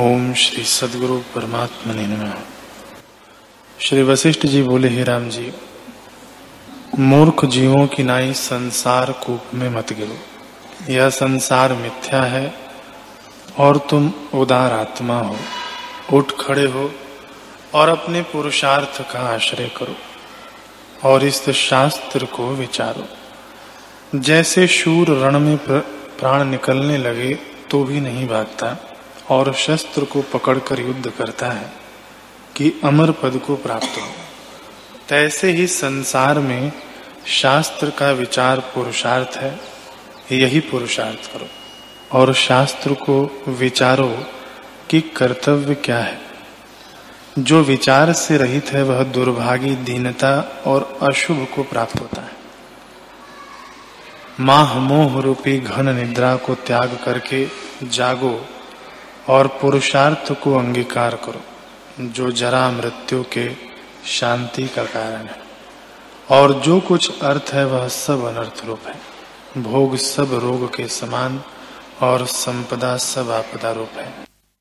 ओम श्री सदगुरु परमात्मा ने नमः। श्री वशिष्ठ जी बोले, ही राम जी, मूर्ख जीवों की नाई संसार कूप में मत गिरो। यह संसार मिथ्या है और तुम उदार आत्मा हो। उठ खड़े हो और अपने पुरुषार्थ का आश्रय करो और इस शास्त्र को विचारो। जैसे शूर रण में प्राण निकलने लगे तो भी नहीं भागता। और शस्त्र को पकड़कर युद्ध करता है कि अमर पद को प्राप्त हो। तैसे ही संसार में शास्त्र का विचार पुरुषार्थ है, यही पुरुषार्थ करो। और शास्त्र को विचारो कि कर्तव्य क्या है। जो विचार से रहित है, वह दुर्भागी, दीनता और अशुभ को प्राप्त होता है। माह मोह रूपी घन निद्रा को त्याग करके जागो और पुरुषार्थ को अंगीकार करो, जो जरा मृत्यु के शांति का कारण है। और जो कुछ अर्थ है, वह सब अनर्थ रूप है। भोग सब रोग के समान और संपदा सब आपदा रूप है।